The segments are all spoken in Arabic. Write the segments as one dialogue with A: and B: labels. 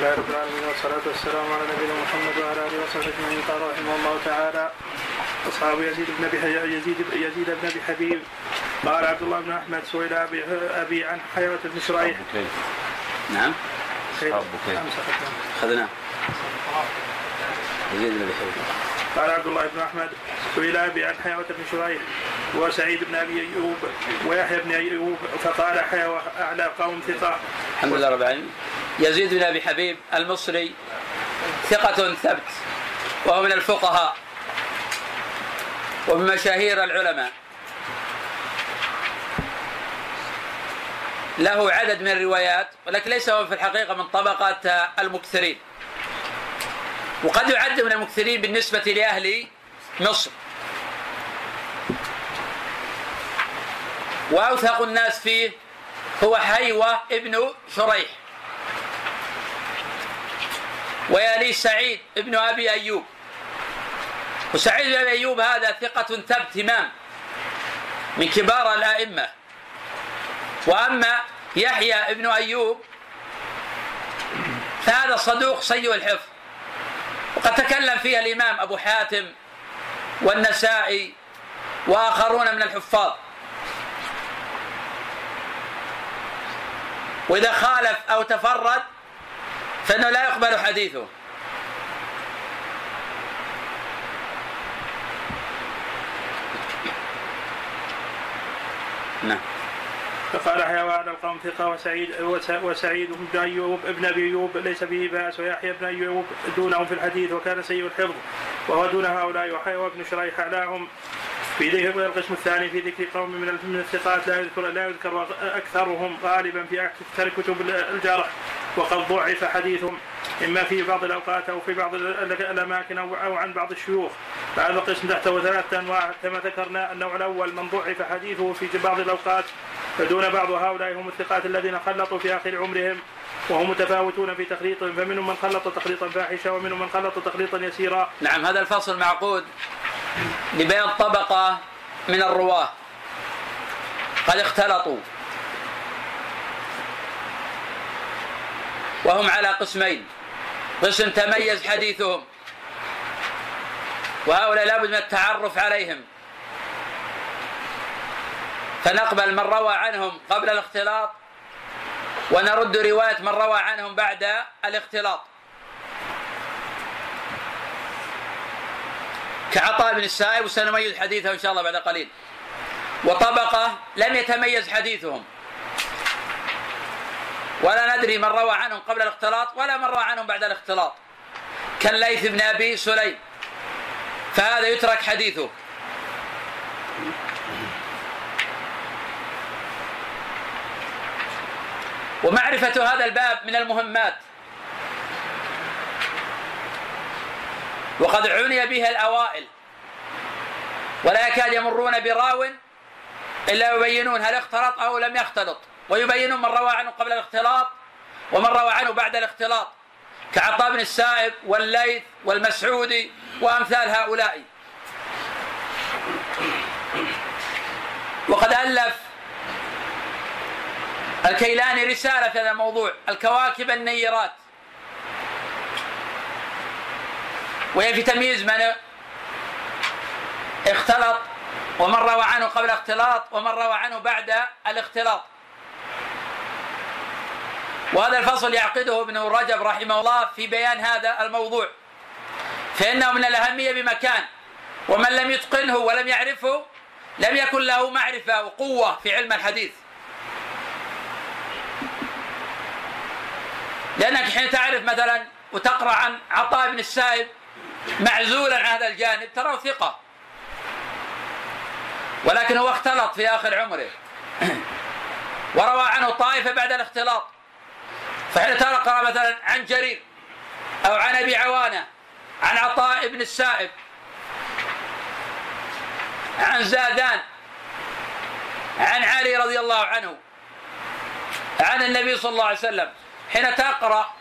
A: لله رب العالمين والصلاة والسلام على نبينا محمد وعلى آله وصحبه أجمعين قال رحمه الله تعالى. أصحاب يزيد بن أبي يزيد يزيد بن أبي حبيب. قال عبد الله بن أحمد سئل أبي أبي عن حياة بن شريح
B: نعم.
A: أصحاب
B: بكير. أخذناه يزيد بن أبي حبيب.
A: قال عبد الله بن أحمد سئل أبي عن حيوة بن شريح وسعيد بن أبي أيوب ويحيى بن أيوب فقال حيوة أعلى قوم ثقة.
B: الحمد لله رب العالمين. يزيد بن أبي حبيب المصري ثقة ثبت وهو من الفقهاء ومن مشاهير العلماء. له عدد من الروايات ولكن ليس هو في الحقيقة من طبقة المكثرين. وقد يعد من المكثرين بالنسبة لأهل مصر. وأوثق الناس فيه هو حيوة ابن شريح. ويلي سعيد ابن أبي أيوب. وسعيد بن أبي أيوب هذا ثقة ثبت إمام من كبار الأئمة. وأما يحيى ابن أيوب فهذا صدوق سيء الحفظ. وقد تكلم فيها الإمام أبو حاتم والنسائي وآخرون من الحفاظ. وإذا خالف أو تفرد فإنه لا يقبل حديثه. نعم.
A: فقال حيوان القوم ثقة وسعيد وسعيد بن أيوب ابن أبي أيوب ليس به بأس ويحيى بن أيوب دونهم في الحديث وكان سيء الحفظ وهو دون هؤلاء وحيوى بن شريح أعلاهم. في ذكر القسم الثاني في ذكر قوم من من الثقات لا يذكر لا يذكر أكثرهم غالبا في أكثر كتب الجرح. وقد ضعف حديثهم إما في بعض الأوقات أو في بعض الأماكن أو عن بعض الشيوخ. فهذا القسم تحته ثلاثة أنواع كما ذكرنا النوع الأول من ضعف حديثه في بعض الأوقات. فدون بعض هؤلاء هم الثقات الذين خلطوا في آخر عمرهم وهم متفاوتون في تخليطهم. فمنهم من خلط تخليطا فاحشا ومنهم من خلط تخليطا يسيرا.
B: نعم هذا الفصل معقود لبيان طبقة من الرواة. قد اختلطوا. وهم على قسمين. قسم تميز حديثهم. وهؤلاء لابد من التعرف عليهم. فنقبل من روى عنهم قبل الاختلاط ونرد رواية من روى عنهم بعد الاختلاط. كعطاء بن السائب وسنميز حديثه إن شاء الله بعد قليل. وطبقة لم يتميز حديثهم. ولا ندري من روى عنهم قبل الاختلاط ولا من روى عنهم بعد الاختلاط. كالليث بن أبي سليم. فهذا يترك حديثه. ومعرفة هذا الباب من المهمات. وقد عني بها الأوائل. ولا يكاد يمرون براو إلا يبينون هل اختلط أو لم يختلط. ويبينون من روى عنه قبل الاختلاط ومن روى عنه بعد الاختلاط كعطاء بن السائب والليث والمسعودي وأمثال هؤلاء. وقد ألف الكيلاني رسالة في هذا الموضوع الكواكب النيرات. وهي في تمييز من اختلط ومن روى عنه قبل الاختلاط ومن روى عنه بعد الاختلاط. وهذا الفصل يعقده ابن رجب رحمه الله في بيان هذا الموضوع. فإنه من الأهمية بمكان ومن لم يتقنه ولم يعرفه لم يكن له معرفة وقوة في علم الحديث. لأنك حين تعرف مثلا وتقرأ عن عطاء بن السائب معزولا عن هذا الجانب تراه ثقة. ولكن هو اختلط في آخر عمره. وروى عنه طائفة بعد الاختلاط. فحين تقرأ مثلا عن جرير أو عن أبي عوانة عن عطاء بن السائب عن زادان عن علي رضي الله عنه عن النبي صلى الله عليه وسلم. حين تقرأ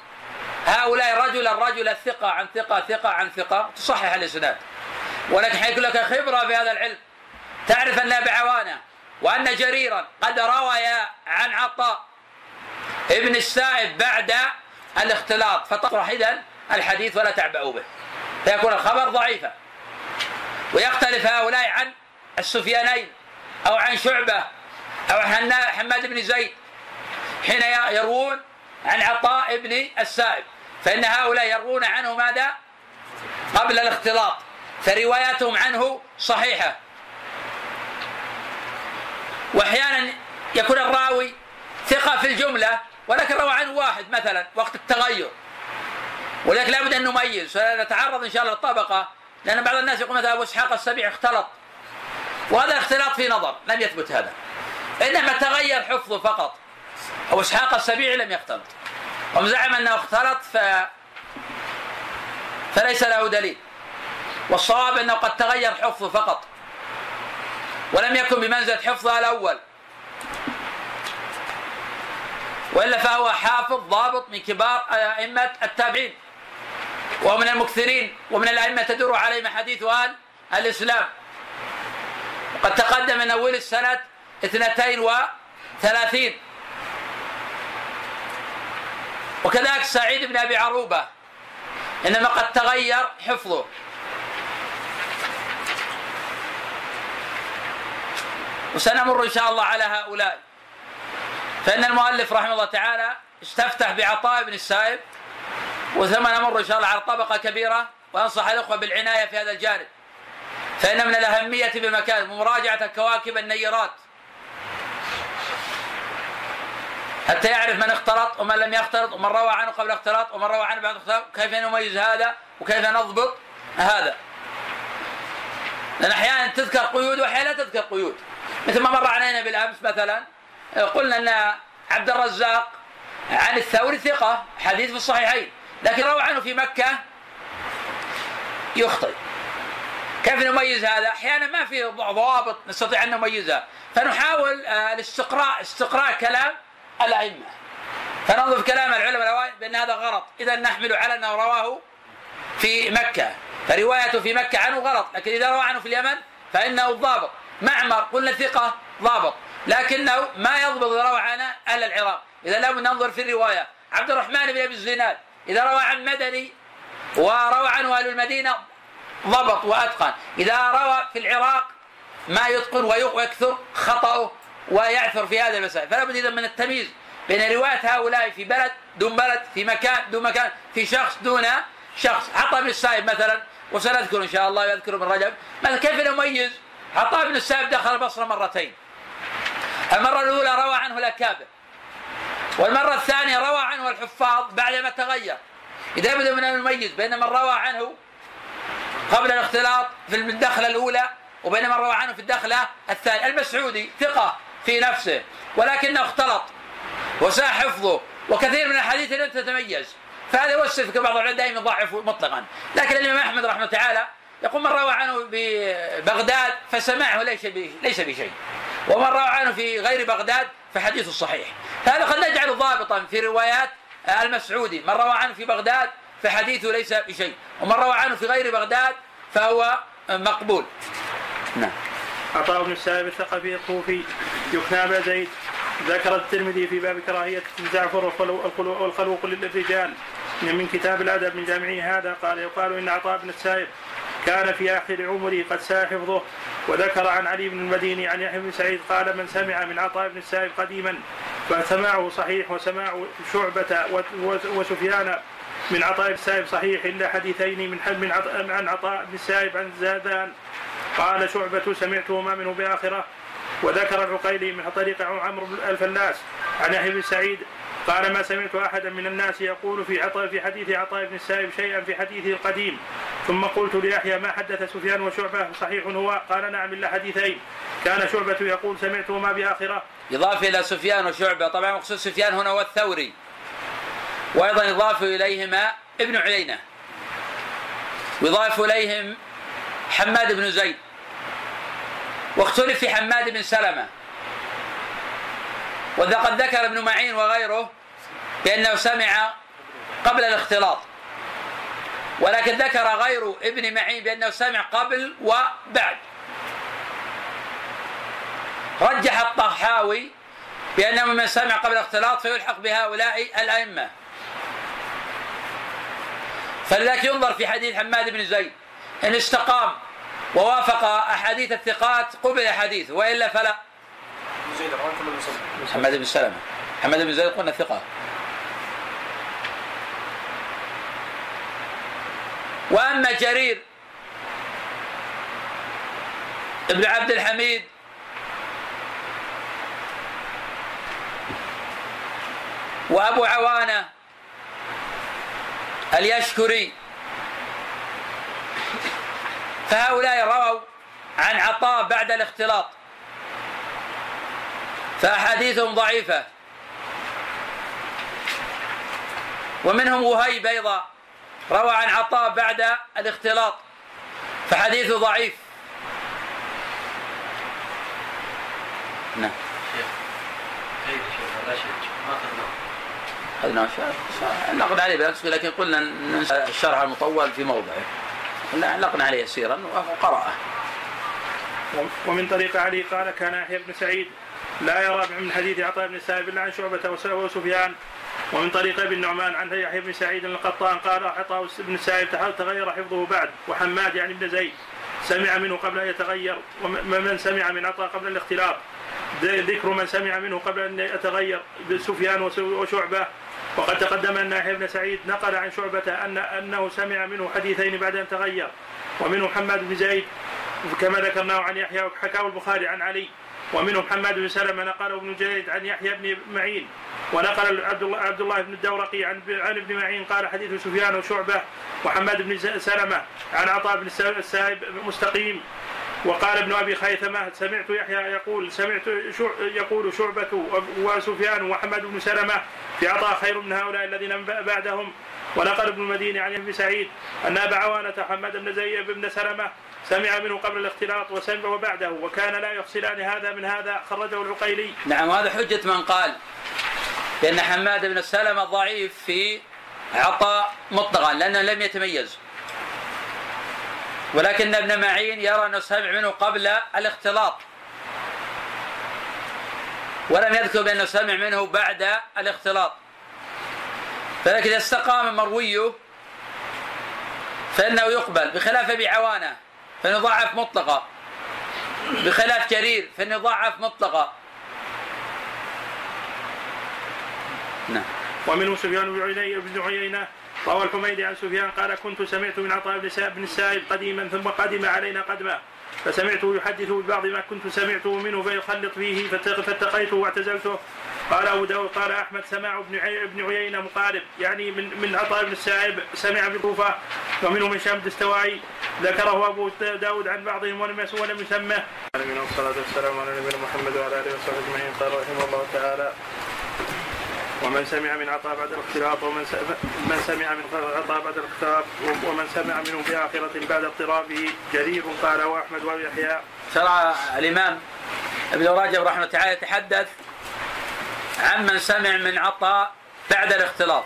B: هؤلاء رجلا رجلا ثقة عن ثقة ثقة عن ثقة تصحح الإسناد. ولكن حيكون لك خبرة في هذا العلم تعرف أن أبي عوانة وأن جريرا قد روي عن عطاء ابن السائب بعد الاختلاط. فتصرح إذن الحديث ولا تعبأوا به. فيكون الخبر ضعيفا. ويختلف هؤلاء عن السفيانين أو عن شعبة أو عن حماد بن زيد حين يروون عن عطاء بن السائب. فإن هؤلاء يروون عنه ماذا؟ قبل الاختلاط. فرواياتهم عنه صحيحة. وأحيانا يكون الراوي ثقة في الجملة ولكن روى عنه واحد مثلا وقت التغير. ولذلك لابد أن نميز فنتعرض إن شاء الله للطبقة لأن بعض الناس يقول مثلا أبو إسحاق السبيع اختلط. وهذا الاختلاط في نظر لم يثبت هذا. إنما تغير حفظه فقط. أبو إسحاق السبيعي لم يختلط. هم زعم أنه اختلط ف فليس له دليل. والصواب أنه قد تغير حفظه فقط. ولم يكن بمنزلة حفظها الأول. وإلا فهو حافظ ضابط من كبار أئمة التابعين ومن المكثرين ومن الأئمة تدور عليهم حديث أهل الإسلام. وقد تقدم من أول السنة اثنتين وثلاثين. وكذلك سعيد بن أبي عروبة إنما قد تغير حفظه. وسنمر إن شاء الله على هؤلاء. فإن المؤلف رحمه الله تعالى استفتح بعطاء بن السائب وثم نمر إن شاء الله على طبقة كبيرة وأنصح الأخوة بالعناية في هذا الجانب. فإن من الأهمية بمكان مراجعة الكواكب النيرات. حتى يعرف من اختلط ومن لم يختلط ومن روى عنه قبل اختلاط ومن روى عنه بعد اختلاط كيف نميز هذا وكيف نضبط هذا. لأن أحيانا تذكر قيود وأحيانا لا تذكر قيود. مثل ما مر علينا بالأمس مثلا قلنا أن عبد الرزاق عن الثوري ثقة حديث في الصحيحين. لكن روى عنه في مكة يخطئ. كيف نميز هذا؟ أحيانا ما في ضوابط نستطيع أن نميزها. فنحاول آه، الاستقراء استقراء كلام الأئمة. فننظر كلام العلماء بأن هذا غلط. إذا نحمل على أنه رواه في مكة. فروايته في مكة عنه غلط. لكن إذا روى عنه في اليمن فإنه الضابط معمر قلنا ثقة ضابط. لكنه ما يضبط روى عن أهل العراق. إذا لابد ننظر في الرواية. عبد الرحمن بن أبي الزناد إذا روى عن مدني وروى عنه أهل المدينة ضبط وأتقن. إذا روى في العراق ما يتقن ويكثر خطأه ويعثر في هذه المسائل. فلا بد إذا من التمييز بين رواية هؤلاء في بلد دون بلد في مكان دون مكان في شخص دون شخص. عطاء بن السائب مثلا وسنذكر إن شاء الله يذكر ابن رجب. مثلا كيف نميز عطاء بن السائب دخل البصره مرتين. المرة الأولى روى عنه الأكابر والمرة الثانية روى عنه الحفاظ بعدما تغير. إذا بدأ من المميز بين من روى عنه قبل الاختلاط في الدخلة الأولى وبين من روى عنه في الدخلة الثانية. المسعودي ثقة في نفسه ولكنه اختلط وساء حفظه وكثير من الأحاديث لم تتميز. فهذا يوسف بعض العلماء دائما يضعف مطلقا. لكن الإمام أحمد رحمه الله تعالى يقول من روى عنه ببغداد فسمعه ليس ليس بشيء. ومن روى عنه في غير بغداد فحديث صحيح. هذا قد نجعله ضابطا في روايات المسعودي. من روى عنه في بغداد فحديثه ليس بشيء. ومن روى عنه في غير بغداد فهو مقبول.
A: نعم. عطاء بن السائب الثقفي الكوفي. يكنى أبا زيد. ذكر الترمذي في باب كراهية الزعفر والخلوق للرجال. من كتاب الأدب من جامعه هذا قال يقال إن عطاء بن السائب كان في آخر عمره قد ساء حفظه وذكر عن علي بن المديني عن يحيى بن سعيد قال من سمع من عطاء بن السائب قديما فسماعه صحيح وسماع شعبة وسفيان من عطاء بن السائب صحيح إلا حديثين من من عن عطاء بن السائب عن زادان. قال شعبة سمعتهما منه بآخرة. وذكر العقيلي من طريق عمرو الفلاس عن يحيى بن سعيد قال ما سمعت أحدا من الناس يقول في عطاء في حديث عطاء بن السائب شيئا في حديثه القديم ثم قلت ليحيى ما حدث سفيان وشعبة؟ صحيح هو. قال نعم إلا حديثين. كان شعبة يقول سمعتهما بآخرة.
B: يضاف إلى سفيان وشعبة. طبعا مقصود سفيان هنا والثوري وأيضا يضاف إليهما ابن عيينة. ويضاف إليهم حماد بن زيد. واختلف في حماد بن سلمة. وقد ذكر ابن معين وغيره. بأنه سمع قبل الاختلاط. ولكن ذكر غير ابن معين بأنه سمع قبل وبعد. رجح الطحاوي بأنه من سمع قبل الاختلاط فيلحق بهؤلاء الأئمة. فلذلك ينظر في حديث حماد بن زيد إن استقام ووافق أحاديث الثقات قبل حديثه وإلا فلا. حماد بن سلمة. حماد بن زيد قلنا ثقة. وأما جرير ابن عبد الحميد وأبو عوانة اليشكري فهؤلاء رووا عن عطاء بعد الاختلاط فأحاديثهم ضعيفة ومنهم وهيب أيضا. روى عن عطاء بعد الاختلاط فحديثه ضعيف. نعم. أخذنا علقنا عليه بالعكس لكن قلنا الشرح المطول في موضعه علقنا عليه يسيرا وقرأه
A: ومن طريق علي قال كان يحيى بن سعيد لا يرى من حديث عطاء بن السائب إلا عن شعبة وسفيان ومن طريق ابن النعمان عن يحيى بن سعيد القطان قال عطاء بن السائب تغير حفظه بعد وحماد يعني ابن زيد. سمع منه قبل أن يتغير ومن سمع من عطاء قبل الاختلاط. ذكر من سمع منه قبل أن يتغير سفيان وشعبة. وقد تقدم أن يحيى بن سعيد نقل عن شعبة ان أنه سمع منه حديثين بعد أن تغير. ومنه حماد بن زيد كما ذكرناه عن يحيى وحكاه البخاري عن علي. ومنهم حماد بن سلمة نقله ابن جريد عن يحيى بن معين ونقل عبد الله عبد الله بن الدورقي عن عن ابن معين قال حديث سفيان وشعبة وحماد بن سلمة عن عطاء بن السائب مستقيم وقال ابن أبي خيثمة سمعت يحيى يقول سمعت يقول شعبة وسفيان وحماد بن سلمة في عطاء خير من هؤلاء الذين بعدهم ونقل ابن المديني عن ابن سعيد أن أبا عوانة حماد بن زيد بن سلمة سمع منه قبل الاختلاط وسمع وبعده وكان لا يفصلان هذا من هذا خرجه العقيلي.
B: نعم وهذا حجة من قال بأن حماد بن سلمة ضعيف في عطاء مطلقا لأنه لم يتميز. ولكن ابن معين يرى أنه سمع منه قبل الاختلاط. ولم يذكر بأنه سمع منه بعد الاختلاط. فلكن إذا استقام مرويه فإنه يقبل بخلاف ابي عوانه فإن ضعف مطلقة بخلاف جرير فإن ضعف مطلقة
A: نعم. ومنه سفيان بن عيينة بن عيينة روى الحميدي عن سفيان قال كنت سمعت من عطاء بن السائب قديما ثم قدم علينا قدما فسمعته يحدث ببعض ما كنت سمعته منه فيخلط فيه فاتقيته واعتزلته. قال أبو داود قال أحمد سماع ابن ابن عيينة مقارب. يعني من من عطاء بن السائب سمع بالكوفة ومنه من شام الدستوائي. ذكره أبو داود عن بعضهم ولم ولم يسمه. والصلاة والسلام على نبينا محمد وعلى آله وصحبه أجمعين. قال رحمه الله تعالى ومن سمع من عطاء بعد الاختلاط ومن من سمع من عطاء بعد الاختلاط ومن سمع منه في آخرة بعد اضطرابه جرير. قال وأحمد ويحيى
B: شرع الإمام ابن رجب رحمه الله تعالى يتحدث عن من سمع من عطاء بعد الاختلاط.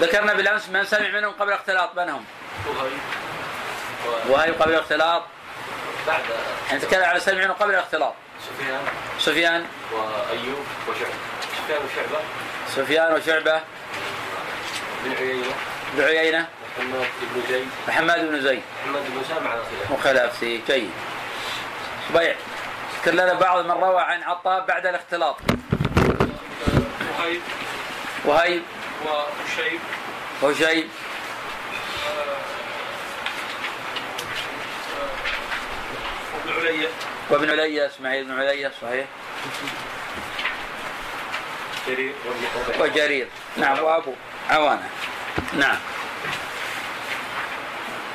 B: ذكرنا بالأمس من سمع منهم قبل الاختلاط من هم؟ وهي قبل الاختلاط؟ بعد. نتكلم على سمع منهم قبل الاختلاط.
C: سفيان.
B: سفيان.
C: وأيوب وشعبة. سفيان وشعبة.
B: سفيان وشعبة.
C: بن عيينة.
B: بن عيينة.
C: محمد بن زيد.
B: محمد بن زيد.
C: محمد بن سامع على خلاف.
B: وخلاف في جيد. بيع ذكر لنا بعض من روى عن عطاء بعد الاختلاط.
C: وهيب.
B: وهيب.
C: وشيب
B: وشيب
C: وابن عليا
B: وابن علي اسماعيل بن علي صحيح.
C: جرير
B: وجرير نعم وابو عوانة. نعم.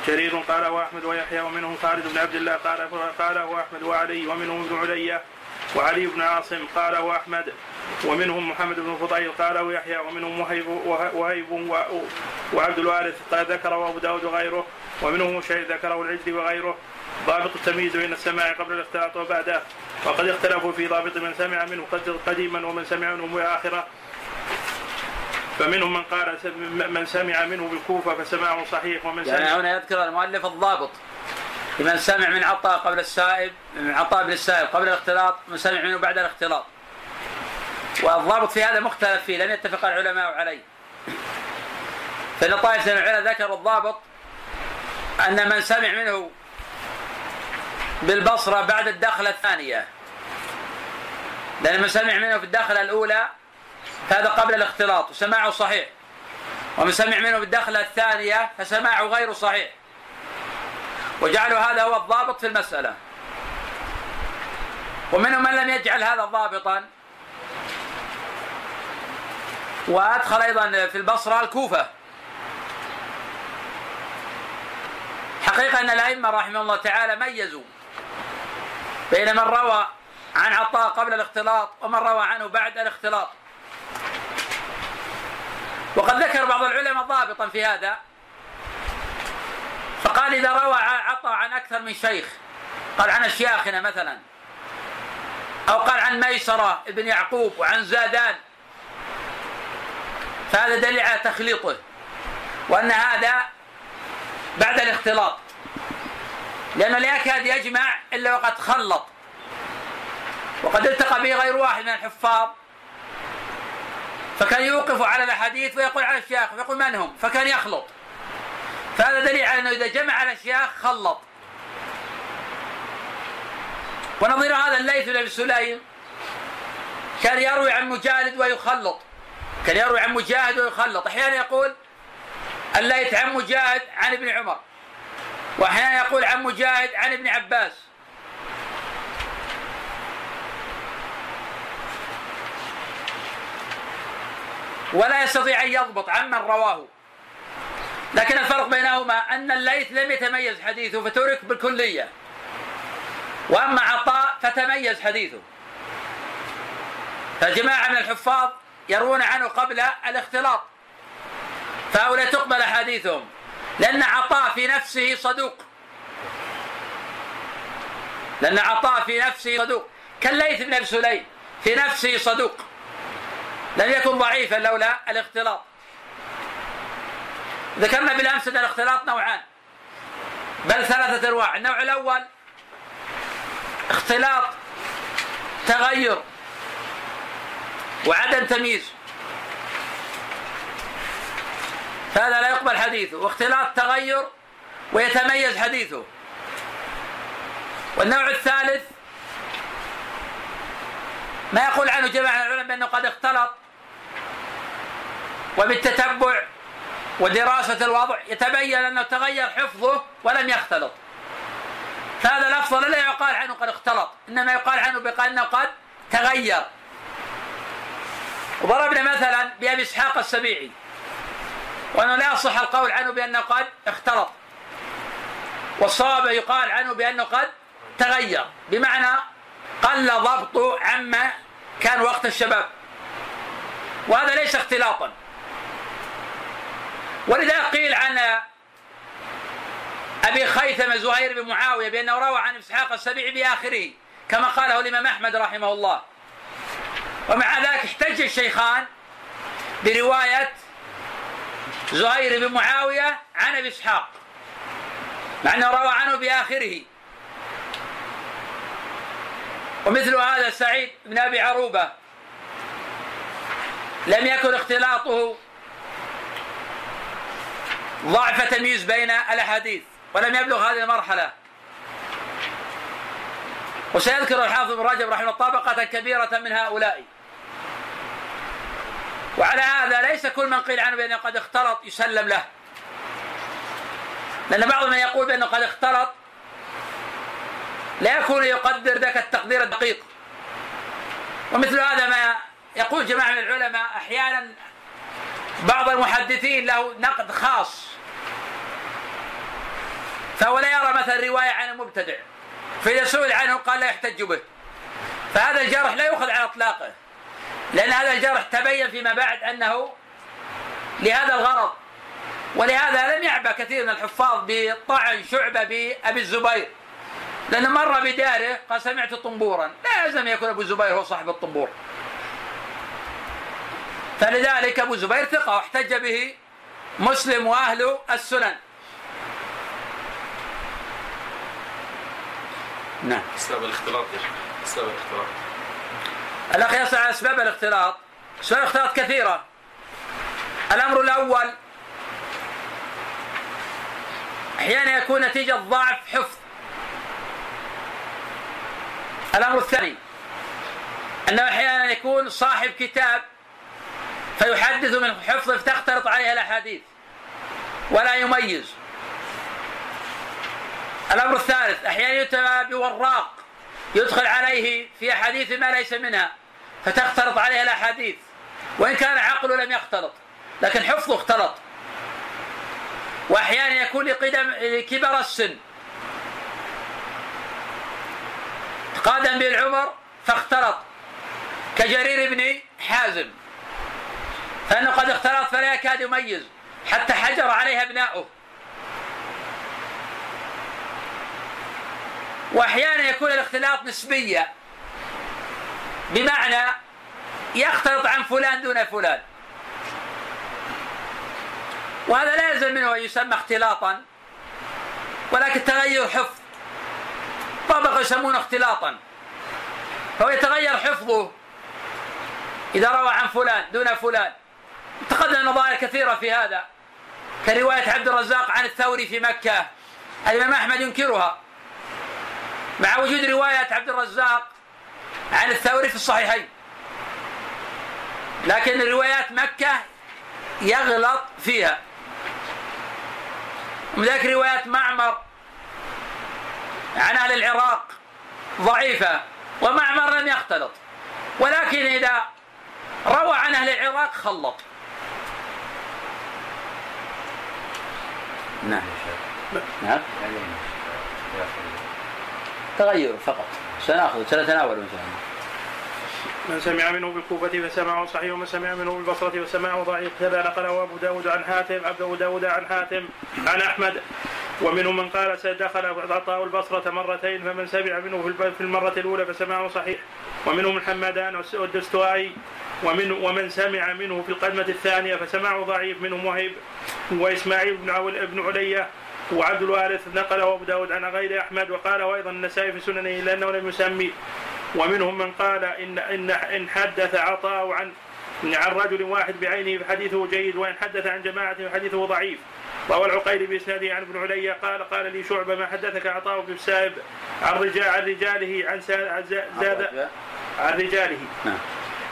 A: جرير قال واحمد ويحيى ومنهم خالد بن عبد الله قال قال واحمد وعلي ومنهم ابن علي. وعلي بن عاصم قال واحمد ومنهم محمد بن فضيل قال ويحيى ومنهم وهيب وهيب وعبد الوارث قال ذكره أبو داود وغيره. ومنهم شيء ذكره العجلي وغيره. ضابط التمييز بين السماع قبل الاختلاط وبعده. وقد اختلفوا في ضابط من سمع منه قديما ومن سمع منه آخرة فمنهم من قال من سمع منه بالكوفة فسماعه صحيح ومن سمع
B: يعني هنا يذكر المؤلف الضابط. لمن سمع من عطاء قبل السائب من عطاء بن السائب قبل الاختلاط من سمع منه بعد الاختلاط. والضابط في هذا مختلف فيه لم يتفق العلماء عليه. فإن طائفة من العلماء ذكروا الضابط أن من سمع منه بالبصرة بعد الدخلة الثانية. لأن من سمع منه في الدخلة الأولى فهذا قبل الاختلاط وسماعه صحيح. ومن سمع منه بالدخلة الثانية فسماعه غير صحيح. وجعلوا هذا هو الضابط في المسألة. ومنهم من لم يجعل هذا ضابطا. وأدخل أيضا في البصرة الكوفة. حقيقة أن الأئمة رحمه الله تعالى ميزوا. بين من روى عن عطاء قبل الاختلاط ومن روى عنه بعد الاختلاط. وقد ذكر بعض العلماء ضابطا في هذا. فقال إذا روى عطاء عن أكثر من شيخ قال عن أشياخنا مثلا أو قال عن ميسرة ابن يعقوب وعن زادان فهذا دليل على تخليطه وأن هذا بعد الاختلاط. لأنه لا يكاد يجمع إلا وقد خلط. وقد التقى به غير واحد من الحفاظ. فكان يوقف على الأحاديث ويقول على الشيخ ويقول من هم؟ فكان يخلط. فهذا دليل على أنه إذا جمع على الشيخ خلط. ونظير هذا الليث بن سليم. كان يروي عن مجالد ويخلط. كان يروي عن مجاهد ويخلط. أحيانا يقول الليث عن مجاهد عن ابن عمر. وأحيانا يقول عن مجاهد عن ابن عباس. ولا يستطيع أن يضبط عمن رواه. لكن الفرق بينهما أن الليث لم يتميز حديثه فترك بالكلية. وأما عطاء فتميز حديثه. فجماعه من الحفاظ يروون عنه قبل الاختلاط. فهؤلاء تقبل أحاديثهم. لأن عطاء في نفسه صدوق. لأن عطاء في نفسه صدوق. كالليث بن سليم في نفسه صدوق. لم يكن ضعيفا لولا الاختلاط. ذكرنا بالأمس أن الاختلاط نوعان. بل ثلاثة أنواع. النوع الأول اختلاط تغير وعدم تمييز. فهذا لا يقبل حديثه واختلاط تغير ويتميز حديثه. والنوع الثالث ما يقول عنه جماعة العلماء بأنه قد اختلط وبالتتبع ودراسة الوضع يتبين أنه تغير حفظه ولم يختلط. فهذا الأفضل لا يقال عنه قد اختلط إنما يقال عنه بأنه قد تغير. وضربنا مثلا بأبي إسحاق السبيعي. وأنه لا يصح القول عنه بأنه قد اختلط. والصواب يقال عنه بأنه قد تغير. بمعنى قل ضبطه عما كان وقت الشباب. وهذا ليس اختلاطا. ولذا قيل عن أبي خيثمه زهير بن معاوية بأنه روى عن إسحاق السبيعي بآخره كما قاله الإمام أحمد رحمه الله. ومع ذلك احتج الشيخان برواية زهير بن معاوية عن أبي إسحاق مع أنه روى عنه بآخره. ومثل هذا سعيد بن أبي عروبة لم يكن اختلاطه ضعف تمييز بين الأحاديث ولم يبلغ هذه المرحلة. وسيذكر الحافظ ابن رجب رحمه الله طبقة كبيرة من هؤلاء. وعلى هذا ليس كل من قيل عنه بأنه قد اختلط يسلم له. لأن بعض من يقول بأنه قد اختلط لا يكون يقدر ذاك التقدير الدقيق. ومثل هذا ما يقول جماعة من العلماء أحيانا بعض المحدثين له نقد خاص. فهو لا يرى مثلا رواية عن المبتدع فإذا سئل عنه قال لا يحتج به. فهذا الجرح لا يؤخذ على إطلاقه. لأن هذا الجرح تبين فيما بعد أنه لهذا الغرض. ولهذا لم يعبأ كثير من الحفاظ بطعن شعبة بأبي الزبير. لأنه مر بداره قال سمعت طنبورا. لا يلزم يكون أبو الزبير هو صاحب الطنبور. فلذلك أبو الزبير ثقة واحتج به مسلم وأهل السنن.
D: نعم. أسباب الاختلاط يا شيخ. أسباب الاختلاط.
B: الأخ يسال عن أسباب الاختلاط. اسباب الاختلاط كثيرة. الأمر الأول أحيانا يكون نتيجة ضعف حفظ. الأمر الثاني أنه أحيانا يكون صاحب كتاب فيحدث من حفظه فتختلط عليه الأحاديث ولا يميز. الأمر الثالث أحيانا يتبع بوراق. يدخل عليه في أحاديث ما ليس منها فتختلط عليه الأحاديث. وإن كان عقله لم يختلط لكن حفظه اختلط. وأحيانا يكون لقدم لكبر السن. قادم به العمر فاختلط كجرير بن حازم. فإنه قد اختلط فلا يكاد يميز حتى حجر عليه أبناؤه. وأحيانا يكون الاختلاط نسبيا بمعنى يختلط عن فلان دون فلان. وهذا لا يلزم منه أن يسمى اختلاطا ولكن تغير حفظ. طبقه يسمونه اختلاطا. فهو يتغير حفظه إذا روى عن فلان دون فلان. تقدم نظائر كثيرة في هذا. كرواية عبد الرزاق عن الثوري في مكة. الإمام أحمد ينكرها. مع وجود رواية عبد الرزاق عن الثوري في الصحيحين. لكن روايات مكة يغلط فيها. وذلك روايات معمر عن أهل العراق ضعيفة ومعمر لم يختلط. ولكن إذا روى عن أهل العراق خلط. نعم. نعم. تغير فقط. سناخذ سنتناول ان شاء الله
A: من سمع منه بالكوفة فسمعه صحيح ومن سمع منه بالبصرة فسمعه ضعيف. كذا نقله أبو داود عن حاتم أبو داود عن حاتم عن أحمد. ومنهم من قال دخل عطاء البصرة مرتين فمن سمع منه في المرة الأولى فسمعه صحيح. ومنهم الحمدان والدستوائي. ومن ومن سمع منه في القدمة الثانية فسمعه ضعيف. منهم وهيب وإسماعيل بن بن علية. وعبد الوارث نقله أبو داود عن غير أحمد وقال وأيضا النسائي في سننه لأنه لم يسمي. ومنهم من قال إن إن إن حدث عطاء عن عن رجل واحد بعينه فحديثه جيد وإن حدث عن جماعة فحديثه ضعيف. روى العقيل بإسناده عن ابن علي قال قال لي شعبة ما حدثك عطاء بن السائب عن رجال عن رجاله عن زاد عن رجاله. نعم.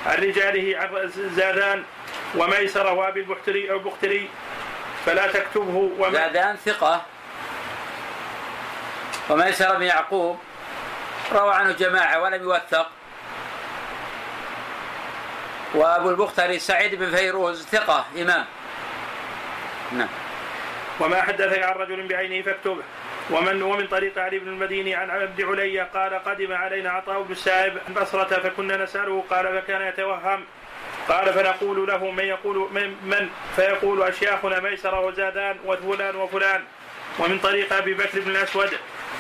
A: عن رجاله عن زادان وميسرة وأبي البختري فلا تكتبه
B: وما زادان ثقة. وميسر بن يعقوب روى عنه جماعة ولم يوثق. وأبو البختري سعيد بن فيروز ثقة إمام.
A: نعم. وما حدثك عن رجل بعينه فاكتبه. ومن ومن طريق علي بن المديني عن عبد علي قال قدم علينا عطاء بن السائب البصرة فكنا نسأله قال فكان يتوهم. قال فنقول له من يقول من, من فيقول أشياخنا ميسرة وزادان وفلان وفلان. ومن طريق أبي بكر بن الأسود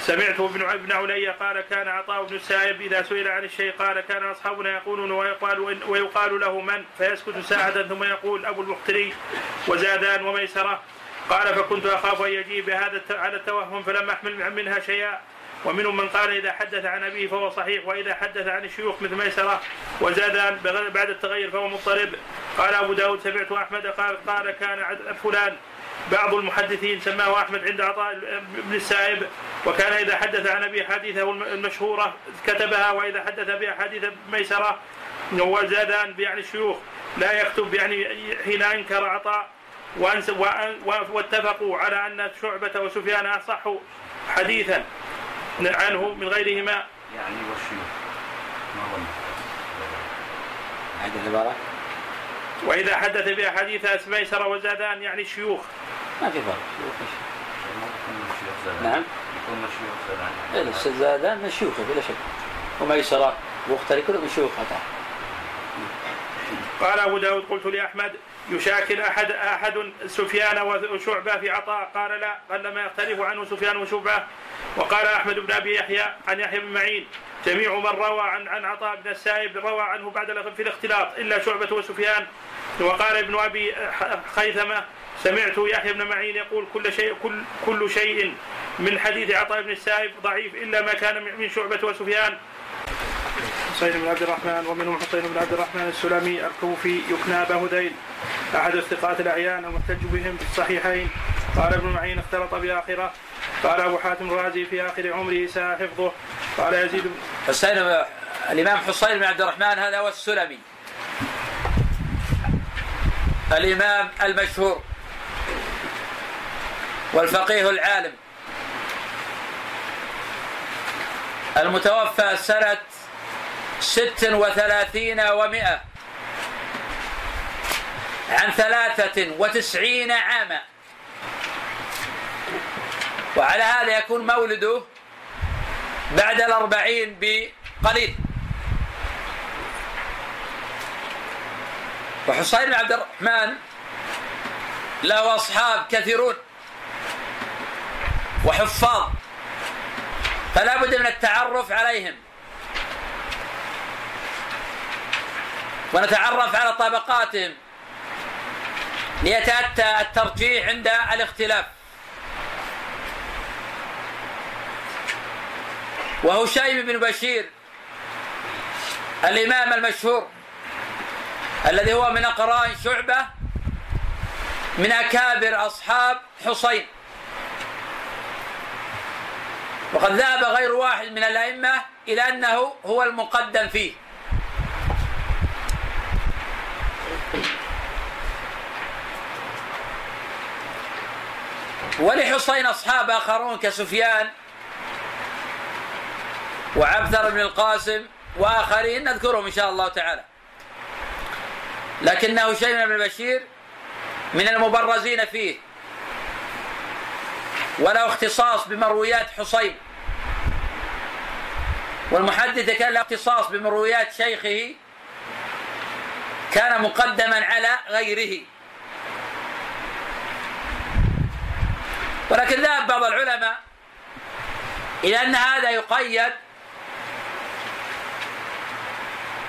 A: سمعت ابن ابن علي قال كان عطاء بن السائب إذا سئل عن الشيء قال كان أصحابنا يقولون ويقال ويقال له من؟ فيسكت ساعة ثم يقول أبو المختري وزادان وميسرة. قال فكنت أخاف أن يجيء بهذا على التوهم فلم أحمل منها شيئا. ومنهم من قال إذا حدث عن أبيه فهو صحيح وإذا حدث عن الشيوخ مثل ميسرة وزادان بعد التغير فهو مضطرب. قال أبو داود سمعت أحمد قال قال كان فلان. بعض المحدثين سماه أحمد عند عطاء بن السائب. وكان إذا حدث عن ابي حديثه المشهورة كتبها وإذا حدث باحاديث ميسرة وزادان يعني الشيوخ. لا يكتب يعني حين أنكر عطاء. واتفقوا على أن شعبة وسفيان أصح حديثا. عنه من غيرهما. يعني والشيوخ ما هذه العبارة؟ وإذا حدث بأحاديث ميسره وزادان يعني الشيوخ
B: ما في فرق. نعم. يكون مشيوخ زادان. من شيوخه بلا شك. وميسرة مختار كلهم من شيوخ
A: قال أبو داود قلت لأحمد يشاكل أحد أحد سفيان وشعبة في عطاء. قال لا قال ما يختلف عنه سفيان وشعبة. وقال أحمد بن أبي يحيى عن يحيى بن معين جميع من روى عن عن عطاء بن السائب روى عنه بعد في الاختلاط إلا شعبة وسفيان. وقال ابن أبي خيثمة سمعت يحيى بن معين يقول كل شيء كل كل شيء من حديث عطاء بن السائب ضعيف إلا ما كان من شعبة وسفيان. حسين بن عبد الرحمن ومنهم حسين بن عبد الرحمن السلمي الكوفي يكنى أبا هذيل. أحد الثقات الأعيان المحتج بهم في الصحيحين. قال ابن معين اختلط بآخرة. قال أبو حاتم الرازي في آخر عمره ساء حفظه قال يزيد
B: حسين الإمام حسين بن عبد الرحمن هذا هو السلمي. الإمام المشهور والفقيه العالم. المتوفى سنة ست وثلاثين ومائة عن ثلاثة وتسعين عاما. وعلى هذا يكون مولده بعد الأربعين بقليل. وحسين بن عبد الرحمن له أصحاب كثيرون وحفاظ فلا بد من التعرف عليهم. ونتعرف على طبقاتهم ليتأتى الترجيح عند الاختلاف. وهشيم بن بشير الإمام المشهور الذي هو من أقران شعبة من أكابر أصحاب حسين. وقد ذهب غير واحد من الأئمة إلى أنه هو المقدم فيه. ولحسين أصحاب آخرون كسفيان وعبثر بن القاسم وآخرين نذكرهم إن شاء الله تعالى. لكنه شيء بن بشير من المبرزين فيه. وله اختصاص بمرويات حسين. والمحدث كان له اختصاص بمرويات شيخه كان مقدما على غيره. ولكن ذهب بعض العلماء إلى أن هذا يقيد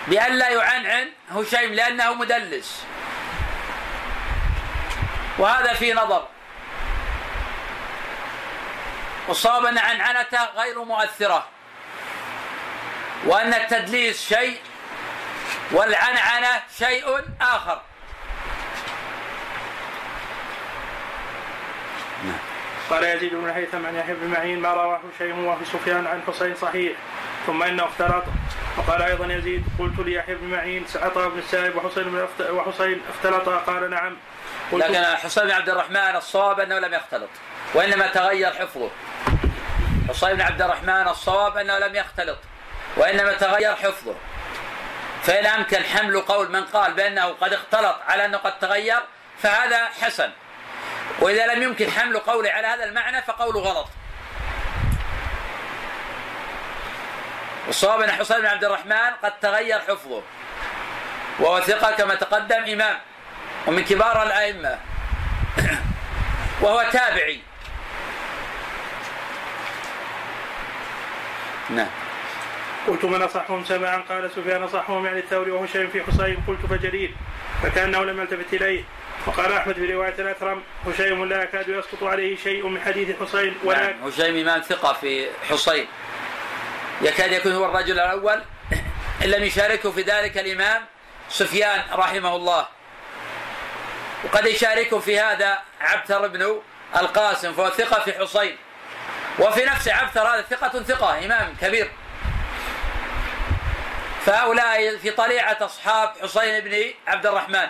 B: بأن لا يعنعن هشيم لأنه مدلس. وهذا في نظر. والصواب أن عنعنته غير مؤثرة. وأن التدليس شيء والعنعنة شيء آخر.
A: قال يزيد بن الهيثم عن يحيى بن معين ما رواه شيء وفي سفيان عن حسين صحيح ثم إنه اختلط وقال أيضا يزيد قلت ليحيى بن معين عطاء بن السائب وحسين بن وحسين اختلطا قال نعم.
B: لكن حسين بن عبد الرحمن الصواب أنه لم يختلط وإنما تغير حفظه. حسين بن عبد الرحمن الصواب أنه لم يختلط وإنما تغير حفظه. فإن أمكن حمل قول من قال بأنه قد اختلط على أنه قد تغير فهذا حسن. وإذا لم يمكن حمل قوله على هذا المعنى فقوله غلط. والصواب أن حسين بن عبد الرحمن قد تغير حفظه. وهو ثقة كما تقدم إمام ومن كبار الأئمة. وهو تابعي. نعم.
A: قلت من أصحهم سماعا؟ قال سفيان أصحهم يعني الثوري وهو شيء في حسين. قلت فجرير فكأنه لم يلتفت إليه. وقال أحمد في رواية الاثرم هشيم لا يكاد يسقط عليه شيء من حديث حسين ولا
B: نعم هشيم إمام ثقة في حسين. يكاد يكون هو الرجل الأول إن لم يشاركه في ذلك الإمام سفيان رحمه الله. وقد يشاركه في هذا عبثر بن القاسم فهو ثقة في حسين. وفي نفس عبثر هذا ثقة ثقة إمام كبير. فهؤلاء في طليعة أصحاب حسين بن عبد الرحمن.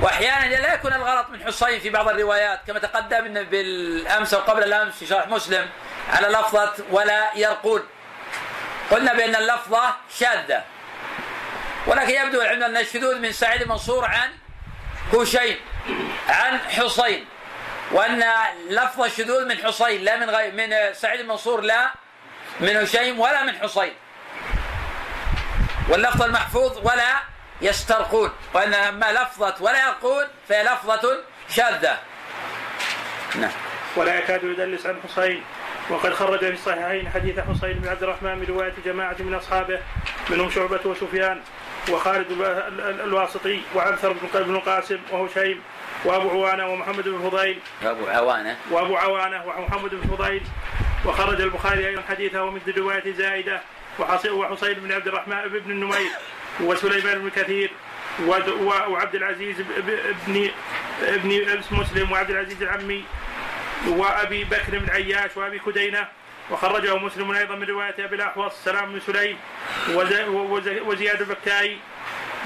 B: وأحيانا لا يكون الغلط من حسين في بعض الروايات كما تقدم بالأمس أو قبل الأمس في شرح مسلم على لفظة ولا يرقون. قلنا بأن اللفظه شاذة. ولكن يبدو عندنا أن الشذوذ من سعيد منصور عن هشيم عن حسين. وأن لفظ الشذوذ من حسين لا من غير من سعيد منصور لا من هشيم ولا من حسين. واللفظ المحفوظ ولا يسترقون وأن اما لفظة ولا يرقون فهي لفظة شاذة. نعم.
A: ولا يكاد يدلس عن حسين وقد خرج في الصحيحين حديث حسين بن عبد الرحمن من رواية جماعة من أصحابه منهم شعبة وسفيان وخالد ال- ال- الواسطي وعنثر بن بن القاسم وهشيم وأبو عوانة ومحمد بن فضيل.
B: أبو عوانة.
A: وأبو عوانة ومحمد بن فضيل. وخرج البخاري أيضا حديثه من رواية زائده وحسين بن عبد الرحمن بن النمير. وسليمان بن كثير وعبد العزيز ب- ب- ابن مسلم وعبد العزيز العمي وأبي بكر بن عياش وأبي كدينة. وخرجه مسلم أيضا من رواية أبي الأحوص سلام بن سليم وز- وز- وزياد البكائي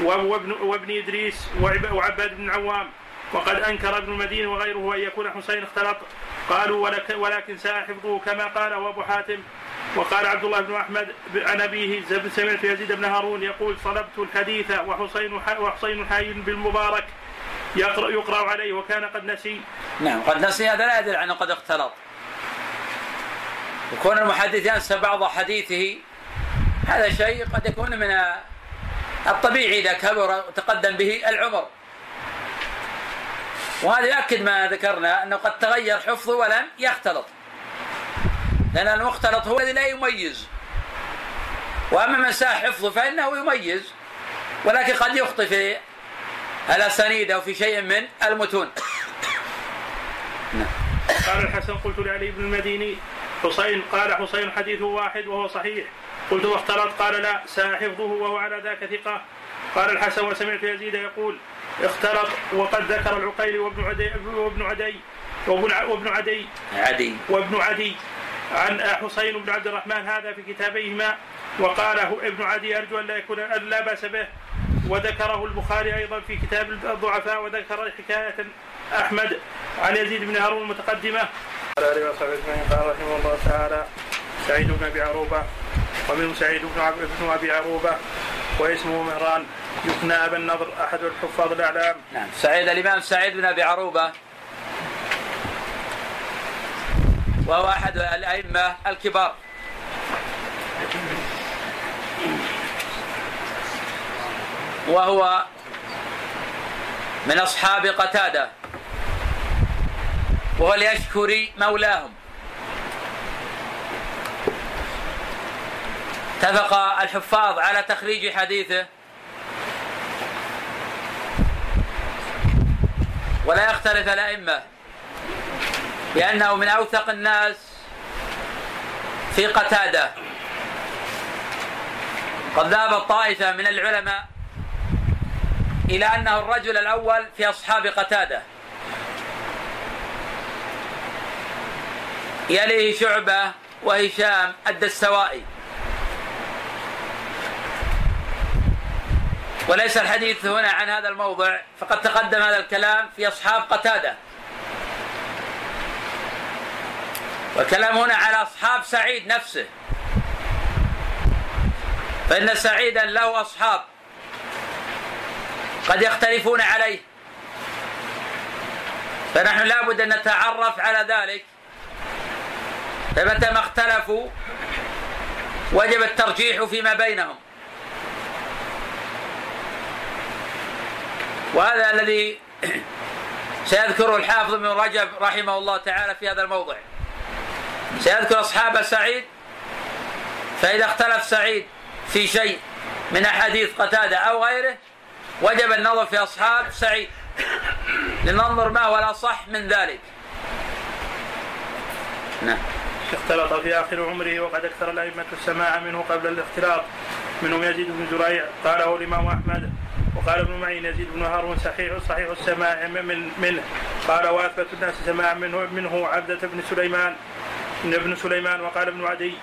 A: وابن, وابن إدريس وعب- وعباد بن عوام. وقد أنكر ابن المديني وغيره أن يكون حسين اختلط. قالوا ولك ولكن ساء حفظه كما قاله أبو حاتم. وقال عبد الله بن أحمد عن أبيه سمعت يزيد بن هارون يقول صلبت الحديث وحسين وحسين حي بالمبارك يقرا يقرأ عليه وكان قد نسي.
B: نعم قد نسي. هذا لا يدل عنه قد اختلط. وكون المحدث ينسى بعض حديثه هذا شيء قد يكون من الطبيعي إذا كبر وتقدم به العمر. وهذا يؤكد ما ذكرنا أنه قد تغير حفظه ولم يختلط. لأن المختلط هو الذي لا يميز. وأما من ساء حفظه فإنه يميز. ولكن قد يخطئ في الأسانيد أو في شيء من المتون.
A: قال الحسن قلت لعلي بن المديني حسين قال حسين حديثه واحد وهو صحيح. قلت واختلط قال لا ساء حفظه وهو على ذاك ثقة. قال الحسن وسمعت يزيد يقول اختلط وقد ذكر العقيلي وابن عدي وابن عدي وابن ع- وابن عدي.
B: عدي.
A: وابن عدي. عن حسين بن عبد الرحمن هذا في كتابيهما وقاله ابن عدي أرجو أن لا يكون أن لا بأس به. وذكره البخاري أيضا في كتاب الضعفاء وذكر حكاية أحمد عن يزيد بن هارون المتقدمة. قال اله وصحبه قال رحمه الله تعالى سعيد بن أبي عروبة ومنه سعيد بن عب- بن أبي عروبة واسمه مهران يكنى أبا النضر أحد الحفاظ الأعلام.
B: نعم. سعيد الإمام سعيد بن أبي عروبة وهو أحد الأئمة الكبار. وهو من أصحاب قتادة. وهو اليشكري مولاهم. اتفق الحفاظ على تخريج حديثه. ولا يختلف الأئمة. بأنه من أوثق الناس في قتادة. قد ذهب طائفة من العلماء إلى أنه الرجل الأول في أصحاب قتادة. يليه شعبة وهشام الدستوائي. وليس الحديث هنا عن هذا الموضع فقد تقدم هذا الكلام في أصحاب قتادة. والكلام هنا على أصحاب سعيد نفسه. فإن سعيدا له أصحاب قد يختلفون عليه. فنحن لابد أن نتعرف على ذلك. فمتى ما اختلفوا وجب الترجيح فيما بينهم. وهذا الذي سيذكره الحافظ ابن رجب رحمه الله تعالى في هذا الموضع. سيذكر أصحاب سعيد؟ فإذا اختلف سعيد في شيء من أحاديث قتادة أو غيره وجب النظر في أصحاب سعيد. لننظر ما هو الأصح من ذلك. نعم.
A: اختلط في آخر عمره وقد أكثر الأئمة السماع منه قبل الاختلاط. منهم يزيد بن زريع قاله الإمام أحمد. وقال ابن معين يزيد بن هارون صحيح صحيح السماع من منه. قال واثبت الناس سماعا منه منه عبدة بن سليمان. ابن سليمان وقال ابن عدي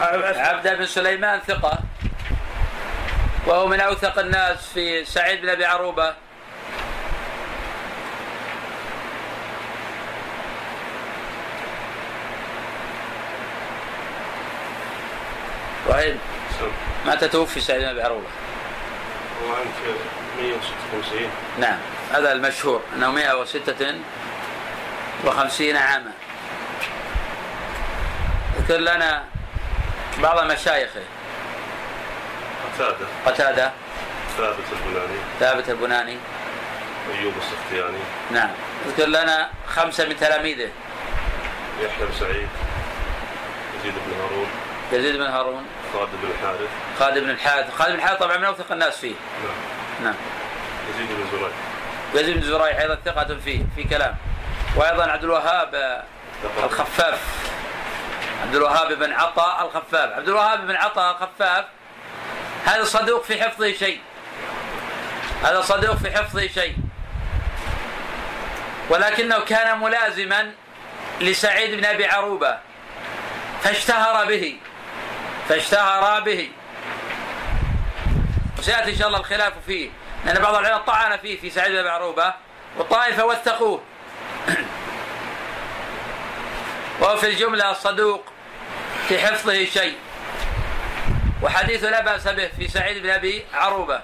B: عبد بن سليمان ثقة وهو من أوثق الناس في سعيد بن أبي عروبة. وهي متى توفي سعيد بن أبي عروبة؟
D: هو عام 156
B: نعم هذا المشهور أنه 156 عاما. اذكر لنا بعض مشايخه
D: قتادة.
B: قتادة.
D: ثابت البناني.
B: ثابت البناني.
D: أيوب السختياني.
B: نعم. اذكر لنا خمسة من تلاميذه.
D: يحيى بن سعيد. يزيد بن هارون.
B: يزيد بن هارون.
D: خالد بن الحارث.
B: خالد بن الحارث. خالد بن الحارث طبعا من أوثق الناس فيه.
D: نعم.
B: نعم.
D: يزيد بن زريع.
B: يزيد بن زريع أيضا ثقة فيه في كلام. وأيضا عبد الوهاب الخفاف. عبد الوهاب بن عطاء الخفاف. عبد الوهاب بن عطاء الخفاف هذا صدوق في حفظه شيء. هذا صدوق في حفظه شيء. ولكنه كان ملازما لسعيد بن أبي عروبة فاشتهر به فاشتهر به. وسياتي إن شاء الله الخلاف فيه لأن بعض العلماء طعن فيه في سعيد بن أبي عروبة. والطائفة وثقوه. وهو في الجملة الصدوق في حفظه شيء. وحديث لا بأس به في سعيد بن أبي عروبة.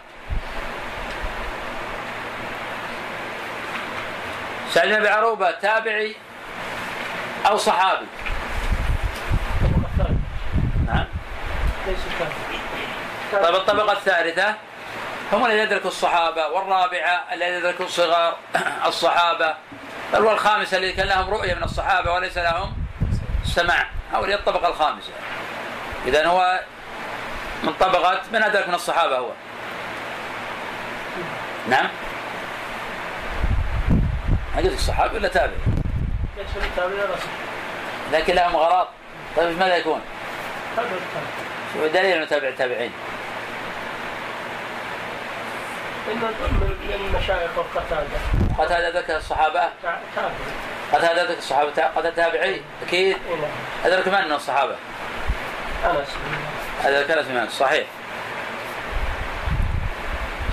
B: سعيد بن أبي عروبة تابعي أو صحابي. نعم. طيب الطبقة الثالثة. هم الذين يدركوا الصحابة والرابعة الذين يدركوا صغار الصحابة. والخامسة الذي كان لهم رؤية من الصحابة وليس لهم سماع. هؤلاء الطبقة الخامسة. إذا هو من طبقة من أدرك من الصحابة هو. نعم؟ ما قلت الصحابي ولا تابعي
A: صح
B: لكن لهم غراض طيب ماذا يكون؟
A: تابع
B: شو دليل أنه تابع التابعين؟
A: إن من المشايخ والقتادة
B: قتادة ذكر الصحابة؟
A: تابع.
B: قتادة ذكر الصحابة قتادة تابعي؟ أكيد.
A: إلى
B: أدرك من من الصحابة؟
A: أنس
B: هذا ذكر من صحيح.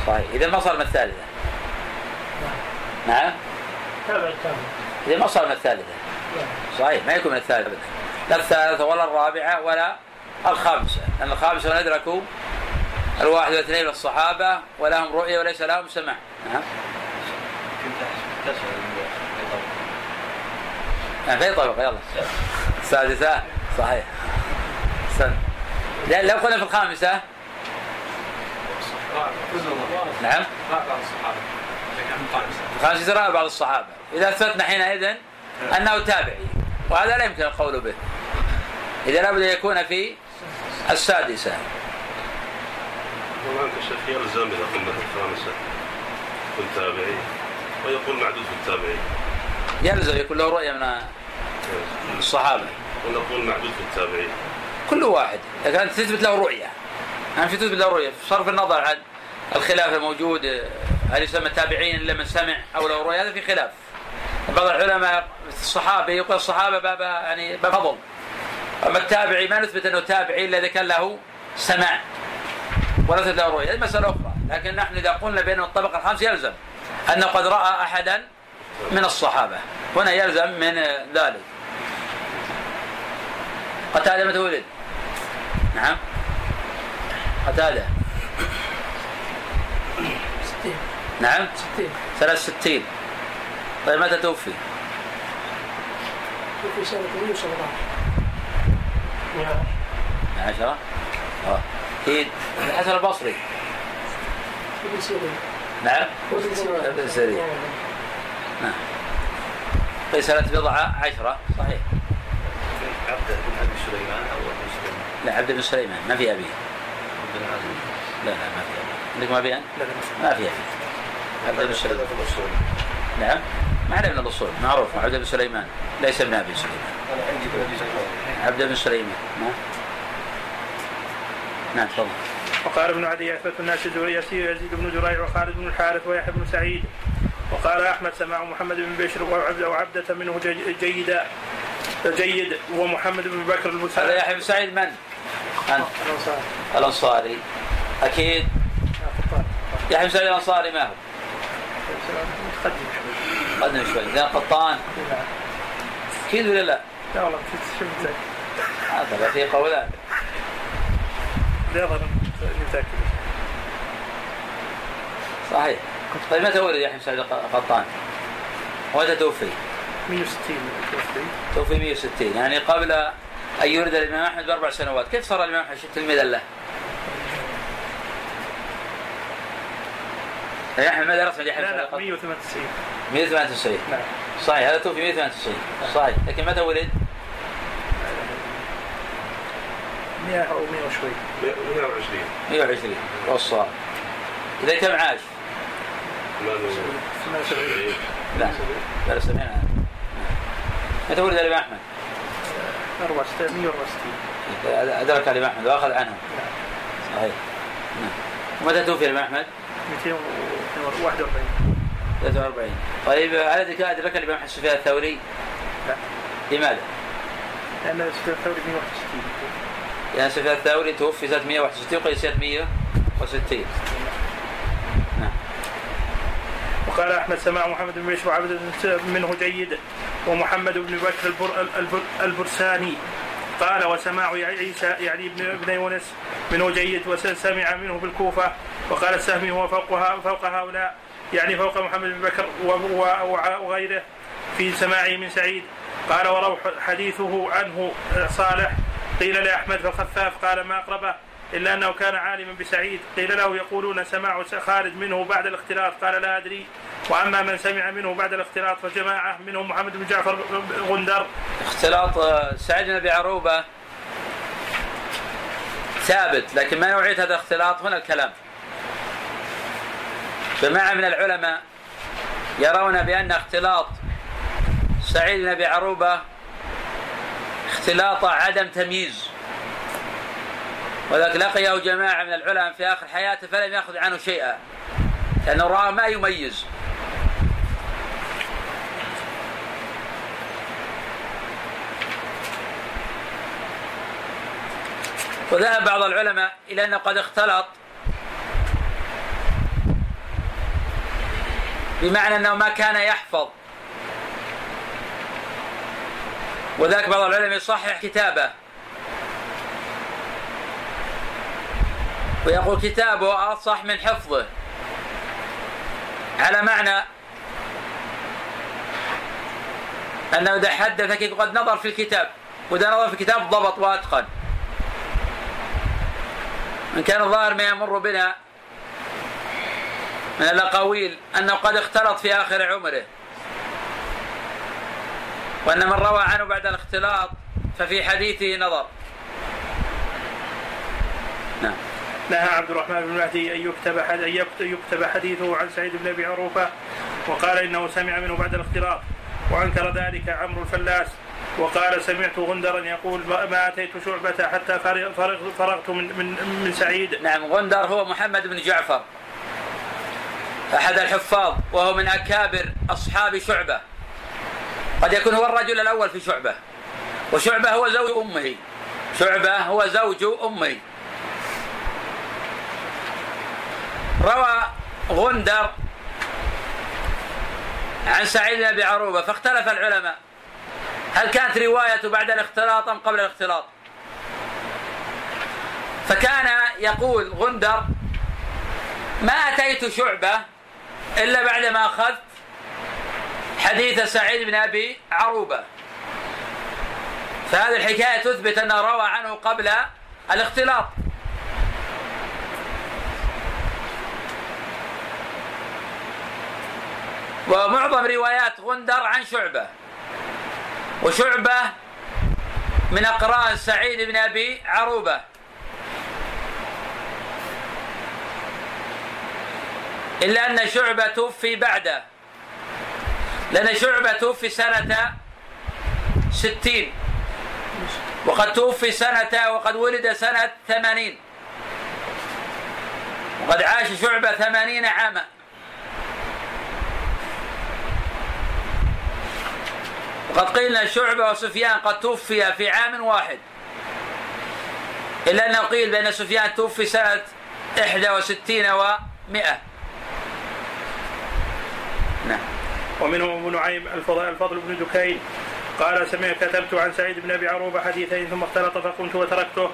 B: صحيح. إذا ما صار من الثالثة. نعم.
A: تابع التابع.
B: إذا ما صار من الثالثة.
A: نعم.
B: صحيح. ما يكون من الثالثة أبدا. لا الثالثة ولا الرابعة ولا الخامسة. لأن الخامسة من أدركوا الواحد والاثنين من الصحابة ولهم رؤية وليس لهم نعم.
C: تسأل
B: نعم في طبقة يلا السادسة صحيح. سن. لو قلنا في الخامسة نعم. الخامسة رأى بعض الصحابة. إذا أثبتنا حينئذ أنه تابعي. وهذا لا يمكن القول به. إذا لابد أن يكون في السادسة.
D: طبعا الشيخ يلزم إذا قلنا في الخامسة كن تابعي ويقول معدود في التابعين.
B: يلزم يكون له رؤية من الصحابة.
D: ونقول معدود في التابعين.
B: كل واحد. إذا كانت تثبت له رؤية يعني في تثبت له رؤية بصرف النظر عن الخلاف الموجود هل يسمى تابعين إلا من سمع أو له رؤية هذا في خلاف. بعض العلماء الصحابة يقول الصحابة باب يعني باب فضل. أما التابعي ما نثبت أنه تابعي إلا إذا كان له سماع ونثبت له رؤية هذه مسألة أخرى. لكن نحن إذا قلنا بأنه الطبقة الخامسة يلزم أنه قد رأى أحدا من الصحابة هنا يلزم من ذلك. قتادة متى ولد؟ نعم. قتادة.
A: ستين.
B: نعم.
A: ستين.
B: سنة ستين. طيب متى توفي؟
A: في سنة 117 يا
B: عشرة آه. أكيد الحسن البصري. نعم.
A: ابن سيرين.
B: نعم. في سنة بضعة عشرة. صحيح.
C: عبد بن أبي سليمان أو ابن سليمان.
B: لا عبد بن سليمان. ما في أبي.
C: بن
B: لا لا ما في أبي. عندك ما في أن؟
A: لا
B: ما في. أبي. عبد بن سليمان.
C: الاصول
B: نعم. ما عليه من الأصول. معروف. عبد بن سليمان. ليس ابن أبي سليمان.
C: أنا عندي بن أبي سليمان.
B: عبد بن سليمان. نعم. نعم تفضل.
A: وقال ابن عدي أثبت الناس يسير يزيد بن جريع وخالد بن الحارث ويحيى بن سعيد. وقال أحمد سمع محمد بن بشر وعبد وعبدة منه جي- جيدا جيد ومحمد بن بكر
B: هذا
A: المساعد
B: يحيى بن سعيد من؟ أنت. الأنصاري. أكيد. يحيى بن سعيد الأنصاري ما هو؟
A: متقدم شوي
B: قدم شوي. إذا قطان.
A: لا.
B: أكيد ولا لا؟
A: لا والله شفت
B: هذا في قولان
A: لا متأكد
B: صحيح. طيب متى ولد يحيى بن سعيد قطان؟ ومتى توفي؟
A: 160 توفي.
B: توفي 160 يعني قبل أن يولد الإمام أحمد بأربع سنوات كيف صار الإمام أحمد؟ تلميذا له؟ يحيى أحمد ماذا رسم يحيى بن
A: لا
B: سعيد
A: لا
B: قطان؟
A: 198
B: 198
A: نعم
B: صحيح هذا توفي 198 صحيح. لكن متى ولد؟
A: 100 أو 100 وشوي
D: 120
B: 120 والصار إذا كم عاش؟
A: 78
B: لا لا سمعنا متى ولد الإمام أحمد؟
A: 64 164
B: أدرك الإمام أحمد وأخذ عنه صحيح نعم ومتى توفي الإمام أحمد؟
A: 241
B: 43 طيب هل أدرك الإمام سفيان الثوري؟
A: لا
B: لماذا؟
A: لأن سفيان الثوري 161
B: لأن سفيان الثوري توفي سنة 161 وقيل سنة 160 نعم
A: وقال أحمد سماع محمد بن بشر وعبد منه جيد ومحمد بن بكر البر البر البرساني. قال وسماع عيسى يعني ابن ابن يونس منه جيد وسمع منه بالكوفة. وقال السهمي هو فوق فوق هؤلاء يعني فوق محمد بن بكر وغيره في سماعه من سعيد. قال وروح حديثه عنه صالح. قيل لأحمد فالخفاف. قال ما أقربه. إلا أنه كان عالما بسعيد. قيل له يقولون سماع خالد منه بعد الاختلاط. قال لا أدري. وأما من سمع منه بعد الاختلاط فجماعة منهم محمد بن جعفر غندر.
B: اختلاط آه، سعيد بن أبي عروبة ثابت لكن ما نوعية هذا الاختلاط هنا الكلام. جماعة من العلماء يرون بأن اختلاط سعيد بن أبي عروبة اختلاط عدم تمييز. ولذلك لقيه جماعة من العلماء في آخر حياته فلم يأخذ عنه شيئا لأنه رأى ما يميز. وذهب بعض العلماء إلى أنه قد اختلط بمعنى أنه ما كان يحفظ. وذلك بعض العلماء يصحح كتابه. ويقول كتابه أصح من حفظه. على معنى أنه إذا حدثك قد نظر في الكتاب وإذا نظر في الكتاب ضبط وأتقن. إن كان الظاهر ما يمر بنا من الأقاويل أنه قد اختلط في آخر عمره. وأن من روى عنه بعد الاختلاط ففي حديثه نظر.
A: نعم. نهى عبد الرحمن بن مهدي أن يكتب أن يكتب حديثه عن سعيد بن أبي عروفه وقال إنه سمع منه بعد الاختلاط وأنكر ذلك عمرو الفلاس وقال سمعت غندرا يقول ما أتيت شعبة حتى فرغت من من من سعيد.
B: نعم غندر هو محمد بن جعفر أحد الحفاظ وهو من أكابر أصحاب شعبة. قد يكون هو الرجل الأول في شعبة وشعبة هو زوج أمه. شعبة هو زوج أمه. روى غندر عن سعيد بن أبي عروبة فاختلف العلماء. هل كانت روايته بعد الاختلاط أم قبل الاختلاط؟ فكان يقول غندر ما أتيت شعبة إلا بعدما أخذت حديث سعيد بن أبي عروبة. فهذه الحكاية تثبت انه روى عنه قبل الاختلاط. ومعظم روايات غندر عن شعبة. وشعبة من أقران سعيد بن أبي عروبة. إلا أن شعبة توفي بعده. لأن شعبة توفي سنة ستين. وقد توفي سنة وقد ولد سنة ثمانين. وقد عاش شعبة ثمانين عاما. وقد قيل ان شعبة وسفيان قد توفي في عام واحد. إلا انه قيل بأن سفيان توفي سنة 61 و100
A: نعم. ومنهم ابو نعيم الفضل, الفضل بن دكين. قال سمعت كتبت عن سعيد بن أبي عروبة حديثين ثم اختلط فقمت وتركته.